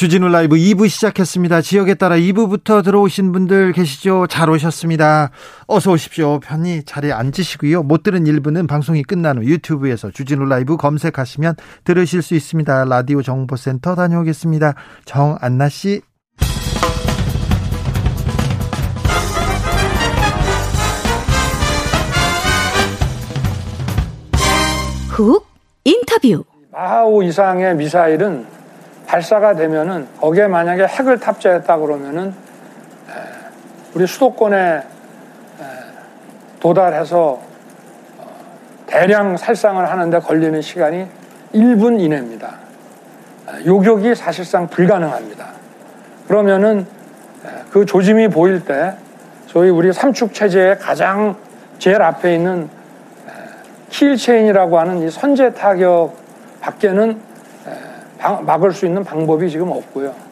주진우 라이브 2부 시작했습니다. 지역에 따라 2부부터 들어오신 분들 계시죠? 잘 오셨습니다. 어서 오십시오. 편히 자리에 앉으시고요. 못 들은 1부는 방송이 끝난 후 유튜브에서 주진우 라이브 검색하시면 들으실 수 있습니다. 라디오 정보센터 다녀오겠습니다. 정안나 씨. 훅 인터뷰. 마하우 이상의 미사일은 발사가 되면은 거기에 만약에 핵을 탑재했다 그러면은 우리 수도권에 도달해서 어, 대량 살상을 하는데 걸리는 시간이 1분 이내입니다. 요격이 사실상 불가능합니다. 그러면은 그 조짐이 보일 때 소위 우리 삼축 체제의 가장 제일 앞에 있는 킬체인이라고 하는 이 선제 타격 밖에는 막을 수 있는 방법이 지금 없고요.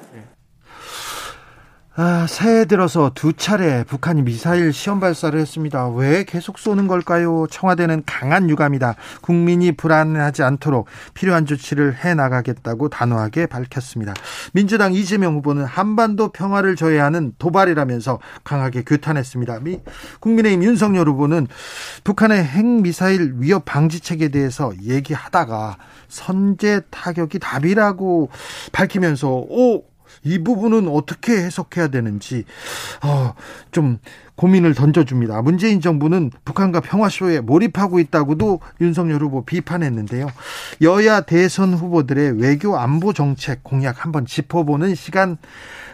아, 새해 들어서 두 차례 북한이 미사일 시험 발사를 했습니다. 왜 계속 쏘는 걸까요? 청와대는 강한 유감이다. 국민이 불안하지 않도록 필요한 조치를 해 나가겠다고 단호하게 밝혔습니다. 민주당 이재명 후보는 한반도 평화를 저해하는 도발이라면서 강하게 규탄했습니다. 미, 국민의힘 윤석열 후보는 북한의 핵미사일 위협 방지책에 대해서 얘기하다가 선제 타격이 답이라고 밝히면서 오, 이 부분은 어떻게 해석해야 되는지 어, 좀 고민을 던져줍니다. 문재인 정부는 북한과 평화쇼에 몰입하고 있다고도 윤석열 후보 비판했는데요. 여야 대선 후보들의 외교 안보 정책 공약 한번 짚어보는 시간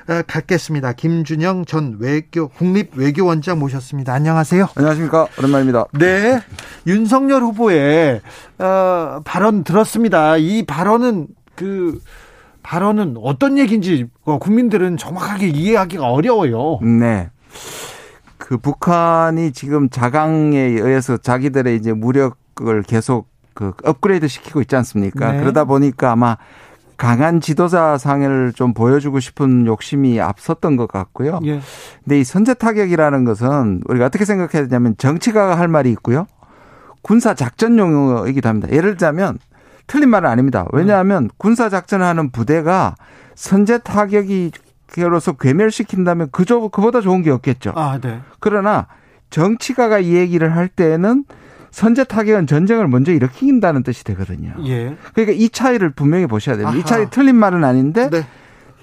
어, 갖겠습니다. 김준영 전 외교 국립 외교원장 모셨습니다. 안녕하세요. 안녕하십니까 오랜만입니다. 네, 윤석열 후보의 어, 발언 들었습니다. 이 발언은 그 발언은 어떤 얘기인지 어, 국민들은 정확하게 이해하기가 어려워요. 네. 그 북한이 지금 자강에 의해서 자기들의 이제 무력을 계속 그 업그레이드 시키고 있지 않습니까? 네. 그러다 보니까 아마 강한 지도자 상을 좀 보여주고 싶은 욕심이 앞섰던 것 같고요. 예. 근데 이 선제 타격이라는 것은 우리가 어떻게 생각해야 되냐면 정치가가 할 말이 있고요. 군사 작전 용어이기도 합니다. 예를 들자면 틀린 말은 아닙니다. 왜냐하면 군사 작전을 하는 부대가 선제 타격이 로서 괴멸시킨다면 그저 그보다 좋은 게 없겠죠. 아, 네. 그러나 정치가가 이 얘기를 할 때는 선제 타격은 전쟁을 먼저 일으킨다는 뜻이 되거든요. 예. 그러니까 이 차이를 분명히 보셔야 됩니다. 아하. 이 차이 틀린 말은 아닌데 네.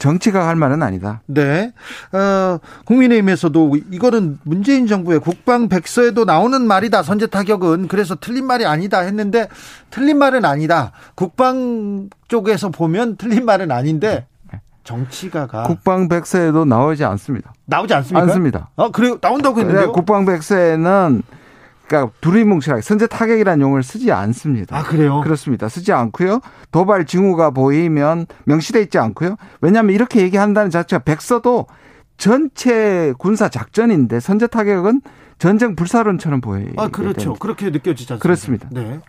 정치가 할 말은 아니다. 네. 어, 국민의힘에서도 이거는 문재인 정부의 국방 백서에도 나오는 말이다. 선제 타격은 그래서 틀린 말이 아니다 했는데 틀린 말은 아니다. 국방 쪽에서 보면 틀린 말은 아닌데 정치가가 국방 백서에도 나오지 않습니다. 나오지 않습니까? 않습니다. 아, 그래요? 나온다고 했는데요. 국방 백서에는 그러니까 두리뭉실하게 선제 타격이라는 용어를 쓰지 않습니다. 아 그래요? 그렇습니다. 쓰지 않고요. 도발 징후가 보이면 명시돼 있지 않고요. 왜냐하면 이렇게 얘기한다는 자체가 백서도 전체 군사 작전인데 선제 타격은 전쟁 불사론처럼 보여요. 아, 그렇죠. 그렇게 느껴지지 않습니까? 그렇습니다. 네.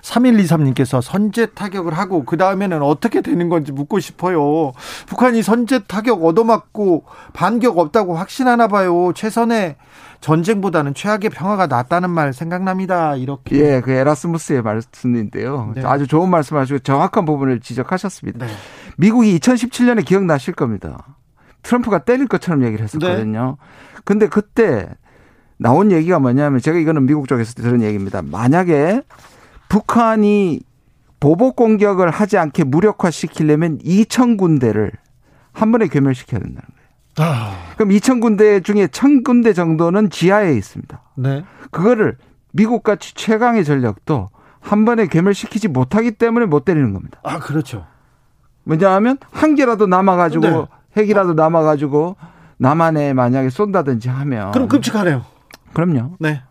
3123님께서 선제 타격을 하고 그 다음에는 어떻게 되는 건지 묻고 싶어요. 북한이 선제 타격 얻어맞고 반격 없다고 확신하나 봐요. 최선의 전쟁보다는 최악의 평화가 낫다는 말 생각납니다. 이렇게. 예, 그 에라스무스의 말씀인데요. 네. 아주 좋은 말씀하시고 정확한 부분을 지적하셨습니다. 네. 미국이 2017년에 기억나실 겁니다. 트럼프가 때릴 것처럼 얘기를 했었거든요. 네. 근데 그때 나온 얘기가 뭐냐면 제가 이거는 미국 쪽에서 들은 얘기입니다. 만약에 북한이 보복 공격을 하지 않게 무력화시키려면 2천 군대를 한 번에 괴멸시켜야 된다는 거예요. 아. 그럼 2천 군데 중에 1천 군데 정도는 지하에 있습니다. 네. 그거를 미국 같이 최강의 전력도 한 번에 괴멸시키지 못하기 때문에 못 때리는 겁니다. 아, 그렇죠. 왜냐하면 한 개라도 남아가지고 네. 핵이라도 남아가지고 남한에 만약에 쏜다든지 하면 그럼 끔찍하네요. 그럼요. 네.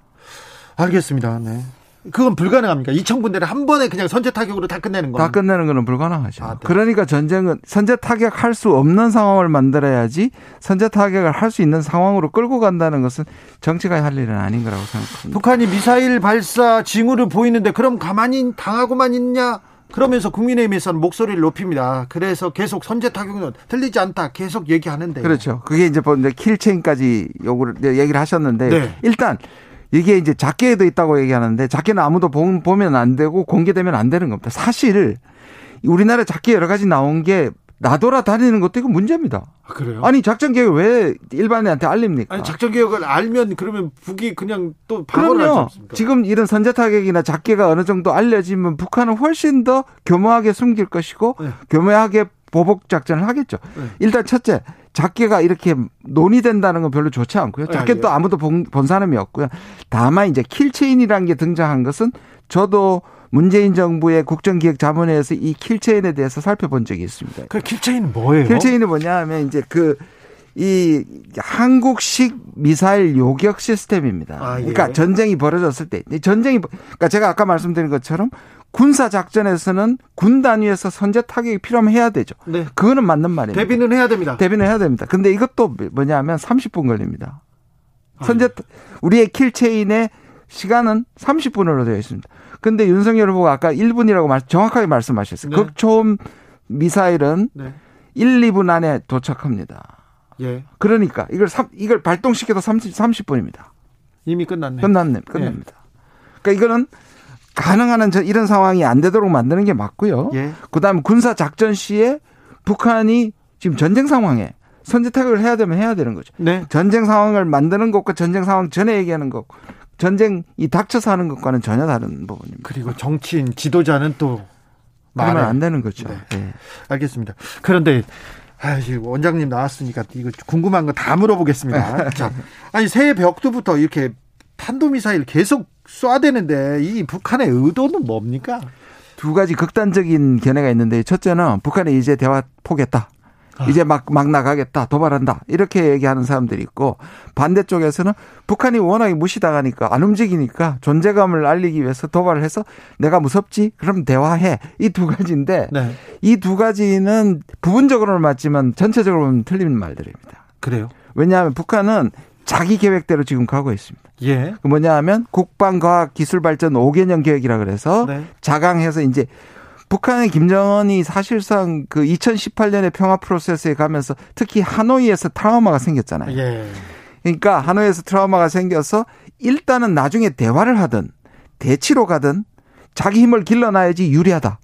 알겠습니다. 네. 그건 불가능합니까? 2천 군데를 한 번에 그냥 선제 타격으로 다 끝내는 거? 다 끝내는 거는 불가능하죠. 아, 네. 그러니까 전쟁은 선제 타격할 수 없는 상황을 만들어야지 선제 타격을 할 수 있는 상황으로 끌고 간다는 것은 정치가 할 일은 아닌 거라고 생각합니다. 북한이 미사일 발사 징후를 보이는데 그럼 가만히 당하고만 있냐? 그러면서 국민의힘에서는 목소리를 높입니다. 그래서 계속 선제 타격은 들리지 않다 계속 얘기하는데. 그렇죠. 그게 이제 뭐 킬체인까지 요구를 얘기를 하셨는데 네. 일단 이게 이제 작게도 있다고 얘기하는데 작게는 아무도 보면 안 되고 공개되면 안 되는 겁니다. 사실 우리나라 작게 여러 가지 나온 게 나돌아 다니는 것도 이거 문제입니다. 아, 그래요? 아니 작전 계획을 왜 일반인한테 알립니까? 아니 작전 계획을 알면 그러면 북이 그냥 또 방어를 하지 않습니까? 지금 이런 선제 타격이나 작계가 어느 정도 알려지면 북한은 훨씬 더 교묘하게 숨길 것이고 네. 교묘하게 보복 작전을 하겠죠. 네. 일단 첫째 작계가 이렇게 논의된다는 건 별로 좋지 않고요. 작계 또 아, 예. 아무도 본, 본 사람이 없고요. 다만 이제 kill chain이라는 게 등장한 것은 저도 문재인 정부의 국정기획 자문회에서 이 kill chain에 대해서 살펴본 적이 있습니다. 그 kill chain은 뭐예요? kill chain은 뭐냐 하면 이제 그 이 한국식 미사일 요격 시스템입니다. 아, 예. 그러니까 전쟁이 벌어졌을 때 전쟁이 그러니까 제가 아까 말씀드린 것처럼 군사 작전에서는 군 단위에서 선제 타격이 필요하면 해야 되죠. 네. 그거는 맞는 말입니다. 대비는 해야 됩니다. 대비는 해야 됩니다. 근데 이것도 뭐냐면 30분 걸립니다. 선제 우리의 킬체인의 시간은 30분으로 되어 있습니다. 근데 윤석열 후보가 아까 1분이라고 말, 정확하게 말씀하셨어요. 네. 극초음 미사일은 네. 1, 2분 안에 도착합니다. 예. 그러니까 이걸 3, 이걸 발동시켜도 30, 30분입니다. 이미 끝났네. 끝났네. 끝납니다. 예. 그러니까 이거는 가능한 한 이런 상황이 안 되도록 만드는 게 맞고요. 예. 그다음에 군사 작전 시에 북한이 지금 전쟁 상황에 선제 타격을 해야 되면 해야 되는 거죠. 네. 전쟁 상황을 만드는 것과 전쟁 상황 전에 얘기하는 것 전쟁이 닥쳐서 하는 것과는 전혀 다른 부분입니다. 그리고 정치인 지도자는 또 말하면 안 되는 거죠. 네. 네. 알겠습니다. 그런데 아, 원장님 나왔으니까 이거 궁금한 거 다 물어보겠습니다. 자, 아니 새해 벽두부터 이렇게 탄도미사일 계속 쏴대는데 이 북한의 의도는 뭡니까? 두 가지 극단적인 견해가 있는데 첫째는 북한이 이제 대화 포기했다. 아. 이제 막, 막 나가겠다, 도발한다. 이렇게 얘기하는 사람들이 있고, 반대쪽에서는 북한이 워낙에 무시당하니까, 안 움직이니까 존재감을 알리기 위해서 도발을 해서 내가 무섭지? 그럼 대화해. 이 두 가지인데, 네. 이두 가지는 부분적으로는 맞지만 전체적으로 보면 틀린 말들입니다. 그래요? 왜냐하면 북한은 자기 계획대로 지금 가고 있습니다. 예. 그 뭐냐 하면 국방과학기술발전 5개년 계획이라 그래서 네. 자강해서 이제 북한의 김정은이 사실상 그 2018년의 평화 프로세스에 가면서 특히 하노이에서 트라우마가 생겼잖아요. 예. 그러니까 하노이에서 트라우마가 생겨서 일단은 나중에 대화를 하든 대치로 가든 자기 힘을 길러놔야지 유리하다.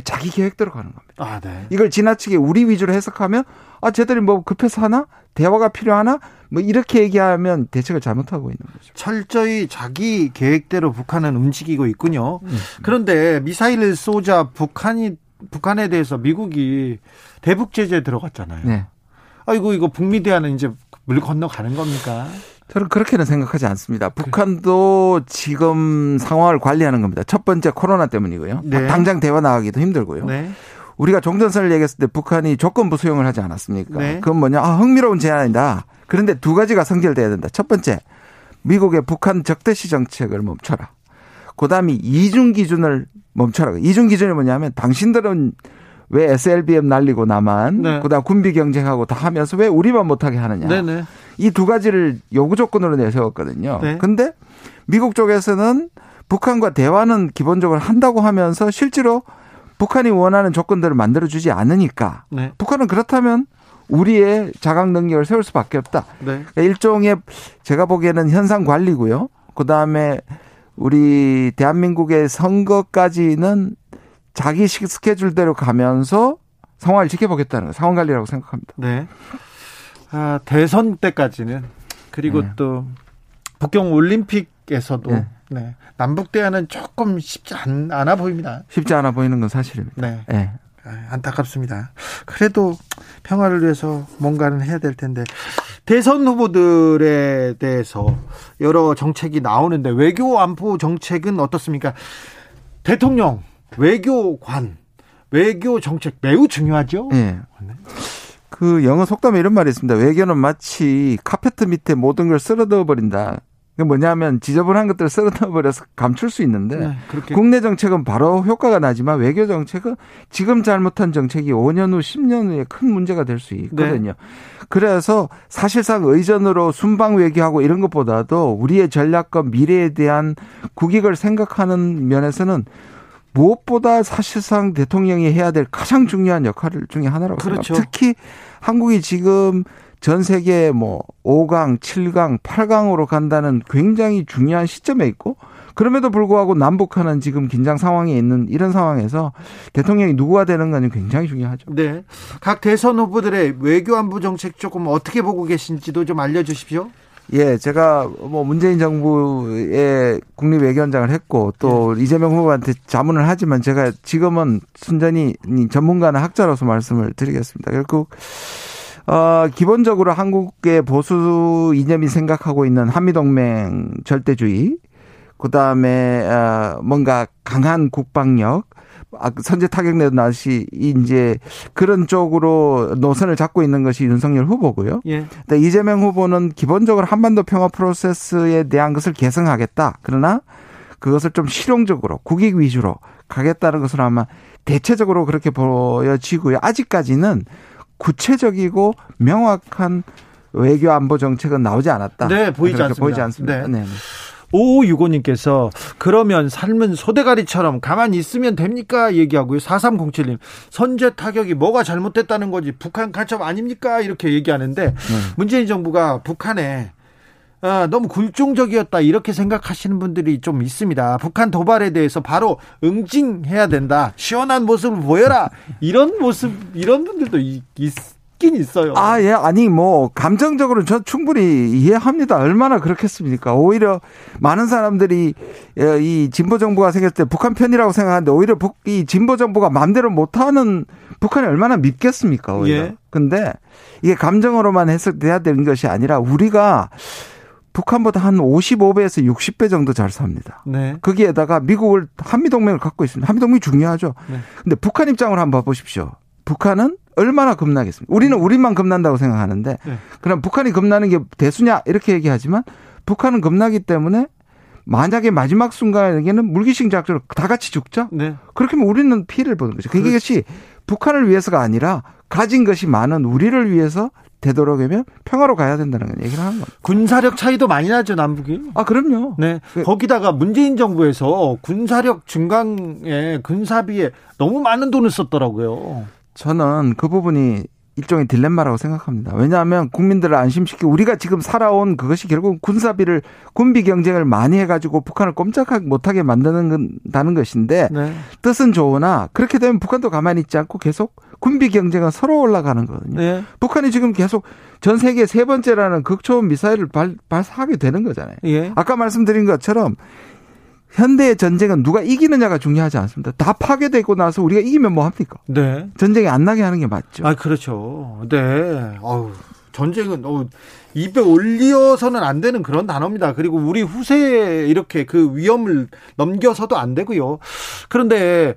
자기 계획대로 가는 겁니다. 아, 네. 이걸 지나치게 우리 위주로 해석하면 아 쟤들이 뭐 급해서 하나 대화가 필요하나 뭐 이렇게 얘기하면 대책을 잘못하고 있는 거죠. 철저히 자기 계획대로 북한은 움직이고 있군요. 음. 그런데 미사일을 쏘자 북한이 북한에 대해서 미국이 대북 제재 들어갔잖아요. 네. 아이고 이거 북미 대화는 이제 물 건너가는 겁니까? 저는 그렇게는 생각하지 않습니다. 북한도 지금 상황을 관리하는 겁니다. 첫 번째 코로나 때문이고요. 네. 당장 대화 나가기도 힘들고요. 네. 우리가 종전선을 얘기했을 때 북한이 조건부 수용을 하지 않았습니까? 네. 그건 뭐냐? 아, 흥미로운 제안이다. 그런데 두 가지가 성결돼야 된다. 첫 번째, 미국의 북한 적대시 정책을 멈춰라. 그 다음에 이중 기준을 멈춰라. 이중 기준이 뭐냐면 당신들은 왜 SLBM 날리고 나만 네. 그다음 군비 경쟁하고 다 하면서 왜 우리만 못하게 하느냐. 네, 이두 가지를 요구 조건으로 내세웠거든요. 네. 근데 미국 쪽에서는 북한과 대화는 기본적으로 한다고 하면서 실제로 북한이 원하는 조건들을 만들어 주지 않으니까 네. 북한은 그렇다면 우리의 자각 능력을 세울 수밖에 없다. 네. 그러니까 일종의 제가 보기에는 현상 관리고요. 그 다음에 우리 대한민국의 선거까지는 자기 스케줄대로 가면서 상황을 지켜보겠다는 상황 관리라고 생각합니다. 네. 아, 대선 때까지는 그리고 네. 또 북경 올림픽에서도 네. 네. 남북 대화는 조금 쉽지 않, 아 보입니다. 쉽지 않아 보이는 건 사실입니다. 네. 네. 안타깝습니다. 그래도 평화를 위해서 뭔가는 해야 될 텐데 대선 후보들에 대해서 여러 정책이 나오는데 외교 안보 정책은 어떻습니까? 대통령, 외교관, 외교 정책 매우 중요하죠. 네. 그 영어 속담에 이런 말이 있습니다. 외교는 마치 카페트 밑에 모든 걸 쓸어넣어 버린다. 그 뭐냐면 지저분한 것들을 썰어넣어 버려서 감출 수 있는데 네, 국내 정책은 바로 효과가 나지만 외교 정책은 지금 잘못한 정책이 5년 후 10년 후에 큰 문제가 될 수 있거든요. 네. 그래서 사실상 의전으로 순방 외교하고 이런 것보다도 우리의 전략과 미래에 대한 국익을 생각하는 면에서는 무엇보다 사실상 대통령이 해야 될 가장 중요한 역할 중에 하나라고 그렇죠. 생각합니다. 특히 한국이 지금 전 세계 뭐 5강, 7강, 8강으로 간다는 굉장히 중요한 시점에 있고 그럼에도 불구하고 남북한은 지금 긴장 상황에 있는 이런 상황에서 대통령이 누구가 되는 가는 굉장히 중요하죠. 네. 각 대선 후보들의 외교 안보 정책 조금 어떻게 보고 계신지도 좀 알려 주십시오. 예, 제가 뭐 문재인 정부의 국립 외교원장을 했고 또 예. 이재명 후보한테 자문을 하지만 제가 지금은 순전히 전문가나 학자로서 말씀을 드리겠습니다. 결국 어, 기본적으로 한국의 보수 이념이 생각하고 있는 한미동맹 절대주의, 그 다음에, 어, 뭔가 강한 국방력, 아, 선제 타격 내나시 이제 그런 쪽으로 노선을 잡고 있는 것이 윤석열 후보고요. 예. 근데 이재명 후보는 기본적으로 한반도 평화 프로세스에 대한 것을 개성하겠다. 그러나 그것을 좀 실용적으로 국익 위주로 가겠다는 것은 아마 대체적으로 그렇게 보여지고요. 아직까지는 구체적이고 명확한 외교 안보 정책은 나오지 않았다. 네, 보이지 않습니다. 보이지 않습니다. 네. 네. 네. 오유고님께서 그러면 삶은 소대가리처럼 가만히 있으면 됩니까? 얘기하고요. 4307님 선제 타격이 뭐가 잘못됐다는 거지 북한 가첩 아닙니까? 이렇게 얘기하는데 네. 문재인 정부가 북한에 어, 너무 굴종적이었다 이렇게 생각하시는 분들이 좀 있습니다. 북한 도발에 대해서 바로 응징해야 된다. 시원한 모습을 보여라. 이런 모습 이런 분들도 있, 있긴 있어요. 아, 예. 아니 뭐 감정적으로 저 충분히 이해합니다. 얼마나 그렇겠습니까? 오히려 많은 사람들이 예, 이 진보 정부가 생겼을 때 북한 편이라고 생각하는데 오히려 북, 이 진보 정부가 마음대로 못 하는 북한이 얼마나 밉겠습니까? 오히려. 예. 근데 이게 감정으로만 해석돼야 되는 것이 아니라 우리가 북한보다 한 55배에서 60배 정도 잘 삽니다. 네. 거기에다가 미국을 한미동맹을 갖고 있습니다. 한미동맹이 중요하죠. 네. 근데 북한 입장으로 한번 봐보십시오. 북한은 얼마나 겁나겠습니까? 우리는 우리만 겁난다고 생각하는데 네. 그럼 북한이 겁나는 게 대수냐 이렇게 얘기하지만 북한은 겁나기 때문에 만약에 마지막 순간에는 물귀신 작전으로 다 같이 죽죠. 네. 그렇게 하면 우리는 피해를 보는 거죠. 그것이 북한을 위해서가 아니라 가진 것이 많은 우리를 위해서 되도록이면 평화로 가야 된다는 얘기를 하는 겁니다. 군사력 차이도 많이 나죠, 남북이? 아, 그럼요. 네. 그 거기다가 문재인 정부에서 군사력 증강에 군사비에 너무 많은 돈을 썼더라고요. 저는 그 부분이 일종의 딜레마라고 생각합니다. 왜냐하면 국민들을 안심시키고 우리가 지금 살아온 그것이 결국 군사비를 군비 경쟁을 많이 해가지고 북한을 꼼짝하지 못하게 만드는 것인데 네. 뜻은 좋으나 그렇게 되면 북한도 가만히 있지 않고 계속 군비 경쟁은 서로 올라가는 거거든요. 네. 북한이 지금 계속 전 세계 세 번째라는 극초음 미사일을 발, 발사하게 되는 거잖아요. 예. 아까 말씀드린 것처럼 현대의 전쟁은 누가 이기느냐가 중요하지 않습니다. 다 파괴되고 나서 우리가 이기면 뭐 합니까? 네. 전쟁이 안 나게 하는 게 맞죠. 아, 그렇죠. 네. 어우, 전쟁은 어 입에 올려서는 안 되는 그런 단어입니다. 그리고 우리 후세에 이렇게 그 위험을 넘겨서도 안 되고요. 그런데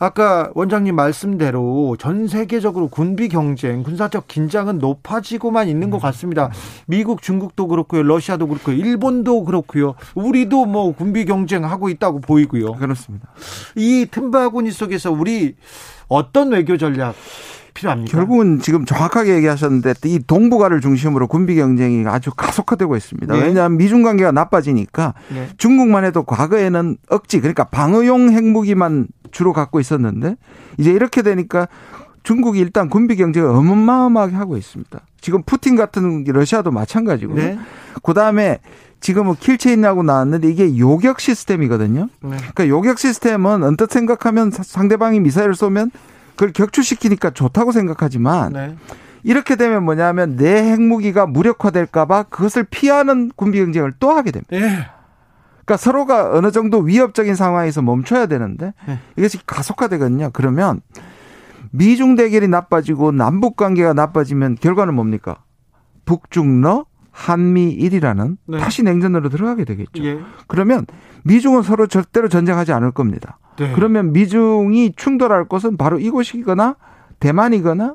아까 원장님 말씀대로 전 세계적으로 군비 경쟁, 군사적 긴장은 높아지고만 있는 것 같습니다. 미국, 중국도 그렇고요, 러시아도 그렇고요, 일본도 그렇고요, 우리도 뭐 군비 경쟁하고 있다고 보이고요. 그렇습니다. 이 틈바구니 속에서 우리 어떤 외교 전략 필요합니까? 결국은 지금 정확하게 얘기하셨는데 이 동북아를 중심으로 군비 경쟁이 아주 가속화되고 있습니다. 네. 왜냐하면 미중 관계가 나빠지니까 네. 중국만 해도 과거에는 억지 그러니까 방어용 핵무기만 주로 갖고 있었는데 이제 이렇게 되니까 중국이 일단 군비 경쟁을 어마어마하게 하고 있습니다. 지금 푸틴 같은 러시아도 마찬가지고. 네. 그다음에 지금은 킬체인이라고 나왔는데 이게 요격 시스템이거든요. 네. 그러니까 요격 시스템은 언뜻 생각하면 상대방이 미사일을 쏘면 그걸 격추시키니까 좋다고 생각하지만 네. 이렇게 되면 뭐냐면 내 핵무기가 무력화될까봐 그것을 피하는 군비 경쟁을 또 하게 됩니다. 네. 그러니까 서로가 어느 정도 위협적인 상황에서 멈춰야 되는데 네. 이것이 가속화되거든요. 그러면 미중 대결이 나빠지고 남북 관계가 나빠지면 결과는 뭡니까? 북중러 한미일이라는 네. 다시 냉전으로 들어가게 되겠죠. 예. 그러면 미중은 서로 절대로 전쟁하지 않을 겁니다. 네. 그러면 미중이 충돌할 곳은 바로 이곳이거나 대만이거나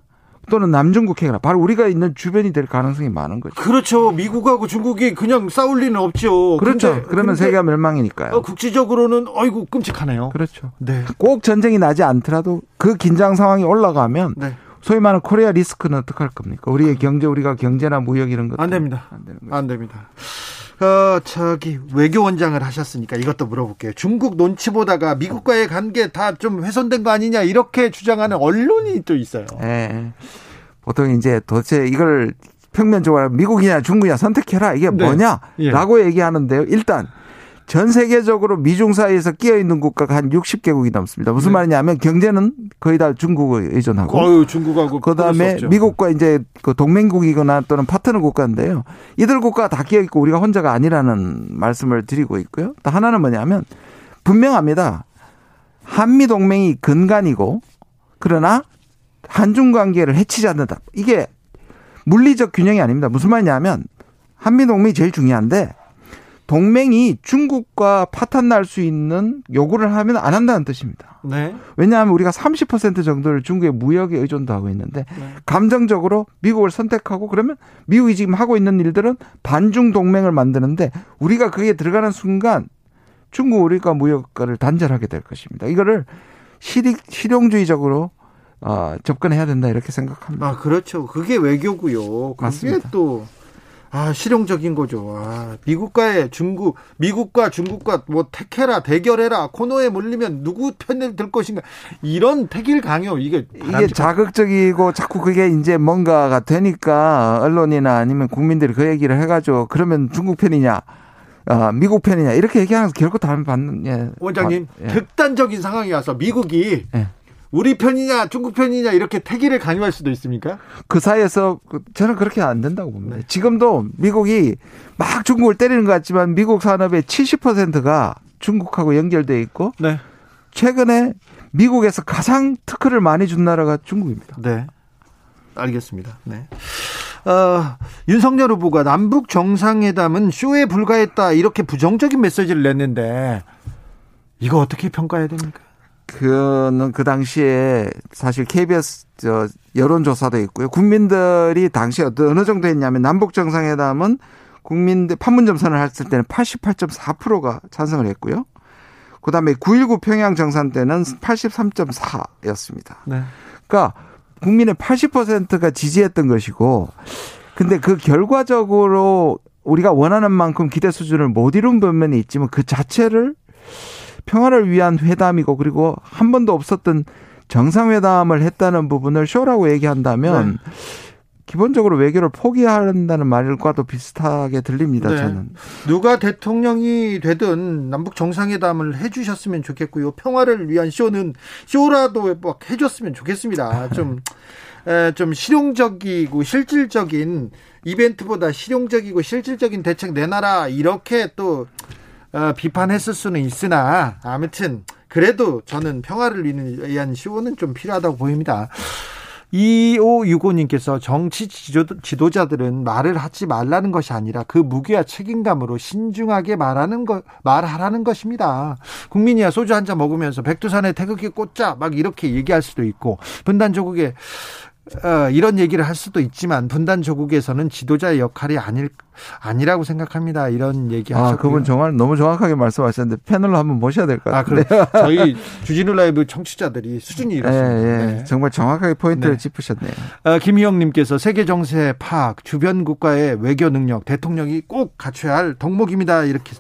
또는 남중국해거나 바로 우리가 있는 주변이 될 가능성이 많은 거죠. 그렇죠. 미국하고 중국이 그냥 싸울 리는 없죠. 그렇죠. 근데, 그러면 근데 세계가 멸망이니까요. 어, 국지적으로는 어이구 끔찍하네요. 그렇죠. 네. 꼭 전쟁이 나지 않더라도 그 긴장 상황이 올라가면 네. 소위 말하는 코리아 리스크는 어떻게 할 겁니까? 우리의 경제, 우리가 경제나 무역 이런 것. 안 됩니다. 안 되는 거죠. 안 됩니다. 어, 저기 외교원장을 하셨으니까 이것도 물어볼게요. 중국 눈치 보다가 미국과의 관계 다 좀 훼손된 거 아니냐 이렇게 주장하는 언론이 또 있어요. 예. 보통 이제 도대체 이걸 평면적으로 미국이냐 중국이냐 선택해라 이게 네. 뭐냐라고 얘기하는데요. 일단 전 세계적으로 미중 사이에서 끼어 있는 국가가 한 60개국이 넘습니다. 무슨 네. 말이냐면 경제는 거의 다 중국을 의존하고 어유 중국하고 그다음에. 미국과 이제 그 동맹국이거나 또는 파트너 국가인데요. 이들 국가가 다 끼어 있고 우리가 혼자가 아니라는 말씀을 드리고 있고요. 또 하나는 뭐냐면 분명합니다. 한미 동맹이 근간이고 그러나 한중 관계를 해치지 않는다. 이게 물리적 균형이 아닙니다. 무슨 말이냐면 한미 동맹이 제일 중요한데 동맹이 중국과 파탄 날 수 있는 요구를 하면 안 한다는 뜻입니다. 네. 왜냐하면 우리가 30% 정도를 중국의 무역에 의존도 하고 있는데 네. 감정적으로 미국을 선택하고 그러면 미국이 지금 하고 있는 일들은 반중 동맹을 만드는데 우리가 그게 들어가는 순간 중국 우리가 무역과를 단절하게 될 것입니다. 이거를 실익 실용주의적으로 어, 접근해야 된다 이렇게 생각합니다. 아 그렇죠. 그게 외교고요. 그게 맞습니다. 또 아, 실용적인 거죠. 아, 미국과의 중국, 미국과 중국과 뭐 택해라, 대결해라, 코너에 몰리면 누구 편을 들 것인가. 이런 택일 강요, 이게. 이게 자극적이고 자꾸 그게 이제 뭔가가 되니까 언론이나 아니면 국민들이 그 얘기를 해가지고 그러면 중국 편이냐, 어, 미국 편이냐 이렇게 얘기하면서 결국 다른 받는 예. 원장님, 예. 극단적인 상황이 와서 미국이 예. 우리 편이냐, 중국 편이냐, 이렇게 택일을 강요할 수도 있습니까? 그 사이에서 그- 저는 그렇게 안 된다고 봅니다. 네. 지금도 미국이 막 중국을 때리는 것 같지만 미국 산업의 70%가 중국하고 연결돼 있고 네. 최근에 미국에서 가장 특허를 많이 준 나라가 중국입니다. 네. 알겠습니다. 네. 어, 윤석열 후보가 남북 정상회담은 쇼에 불과했다 이렇게 부정적인 메시지를 냈는데 이거 어떻게 평가해야 됩니까? 그는 그 당시에 사실 KBS 저 여론조사도 있고요. 국민들이 당시에 어느 정도 했냐면 남북 정상회담은 국민들 판문점 선언을 했을 때는 88.4%가 찬성을 했고요. 그다음에 9.19 평양 정상 때는 83.4였습니다. 네. 그러니까 국민의 80%가 지지했던 것이고 근데 그 결과적으로 우리가 원하는 만큼 기대 수준을 못 이룬 부분이 있지만 그 자체를 평화를 위한 회담이고 그리고 한 번도 없었던 정상회담을 했다는 부분을 쇼라고 얘기한다면 네. 기본적으로 외교를 포기한다는 말과도 비슷하게 들립니다. 네. 저는. 누가 대통령이 되든 남북 정상회담을 해주셨으면 좋겠고요. 평화를 위한 쇼는 쇼라도 막 해줬으면 좋겠습니다. 좀, 에, 좀 실용적이고 실질적인 이벤트보다 실용적이고 실질적인 대책 내놔라 이렇게 또 어, 비판했을 수는 있으나 아무튼 그래도 저는 평화를 위한 쇼는 좀 필요하다고 보입니다. 2565님께서 정치 지도, 자들은 말을 하지 말라는 것이 아니라 그 무게와 책임감으로 신중하게 말하는 것, 말하라는 것입니다. 국민이야 소주 한 잔 먹으면서 백두산에 태극기 꽂자 막 이렇게 얘기할 수도 있고 분단 조국에 어, 이런 얘기를 할 수도 있지만 분단 조국에서는 지도자의 역할이 아닐 아니라고 생각합니다. 이런 얘기 아, 하셨고요. 그분 정말 너무 정확하게 말씀하셨는데 패널로 한번 모셔야 될것 아, 같아요. 그래. 저희 주진우 라이브 청취자들이 수준이 예, 이렇습니다. 예. 네. 정말 정확하게 포인트를 네. 짚으셨네요. 어, 김희영 님께서 세계 정세 파악, 주변 국가의 외교 능력, 대통령이 꼭 갖춰야 할 덕목입니다. 이렇게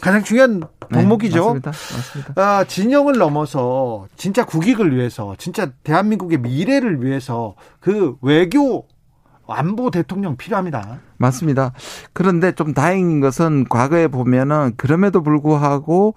가장 중요한 덕목이죠. 네, 맞습니다. 맞습니다. 아, 진영을 넘어서 진짜 국익을 위해서, 진짜 대한민국의 미래를 위해서 그 외교 안보 대통령 필요합니다. 맞습니다. 그런데 좀 다행인 것은 과거에 보면은 그럼에도 불구하고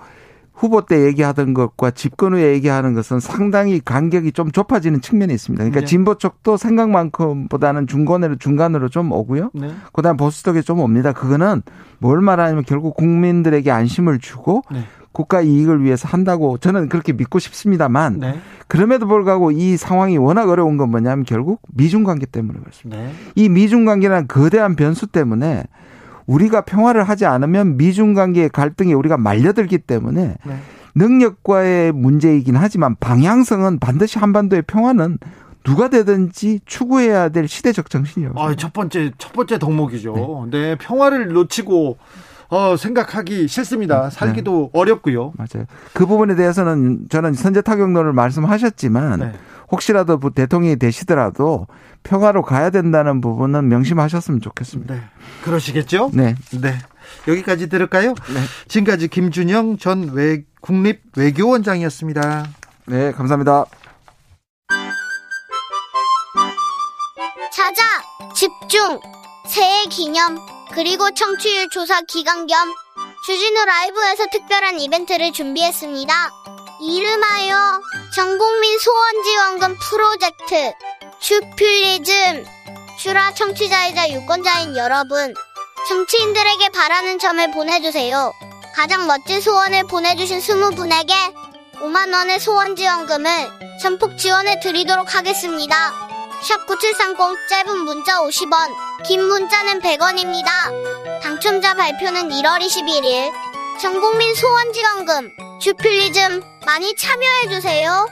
후보 때 얘기하던 것과 집권 후에 얘기하는 것은 상당히 간격이 좀 좁아지는 측면이 있습니다. 그러니까 네. 진보 쪽도 생각만큼보다는 중간으로 중간으로 좀 오고요. 네. 그다음 보수 쪽에 좀 옵니다. 그거는 뭘 말하냐면 결국 국민들에게 안심을 주고 네. 국가 이익을 위해서 한다고 저는 그렇게 믿고 싶습니다만 네. 그럼에도 불구하고 이 상황이 워낙 어려운 건 뭐냐면 결국 미중 관계 때문에 그렇습니다. 네. 이 미중 관계라는 거대한 변수 때문에 우리가 평화를 하지 않으면 미중 관계의 갈등에 우리가 말려들기 때문에 네. 능력과의 문제이긴 하지만 방향성은 반드시 한반도의 평화는 누가 되든지 추구해야 될 시대적 정신이라고. 아, 첫 번째 첫 번째 덕목이죠. 네, 평화를 놓치고 어, 생각하기 싫습니다. 살기도 어렵고요. 맞아요. 그 부분에 대해서는 저는 선제 타격론을 말씀하셨지만 네. 혹시라도 부- 대통령이 되시더라도 평화로 가야 된다는 부분은 명심하셨으면 좋겠습니다. 네. 그러시겠죠? 네. 네. 여기까지 들을까요? 네. 지금까지 김준영 전 외, 국립 외교원장이었습니다. 네, 감사합니다. 찾아 집중 새해 기념 그리고 청취율 조사 기간 겸 주진우 라이브에서 특별한 이벤트를 준비했습니다. 이름하여 전국민 소원지원금 프로젝트 슈필리즘 슈라 청취자이자 유권자인 여러분 정치인들에게 바라는 점을 보내주세요. 가장 멋진 소원을 보내주신 20분에게 5만원의 소원지원금을 전폭 지원해 드리도록 하겠습니다. 샵9730 짧은 문자 50원 긴 문자는 100원입니다. 당첨자 발표는 1월 21일 전국민 소원지원금 주필리즘 많이 참여해주세요.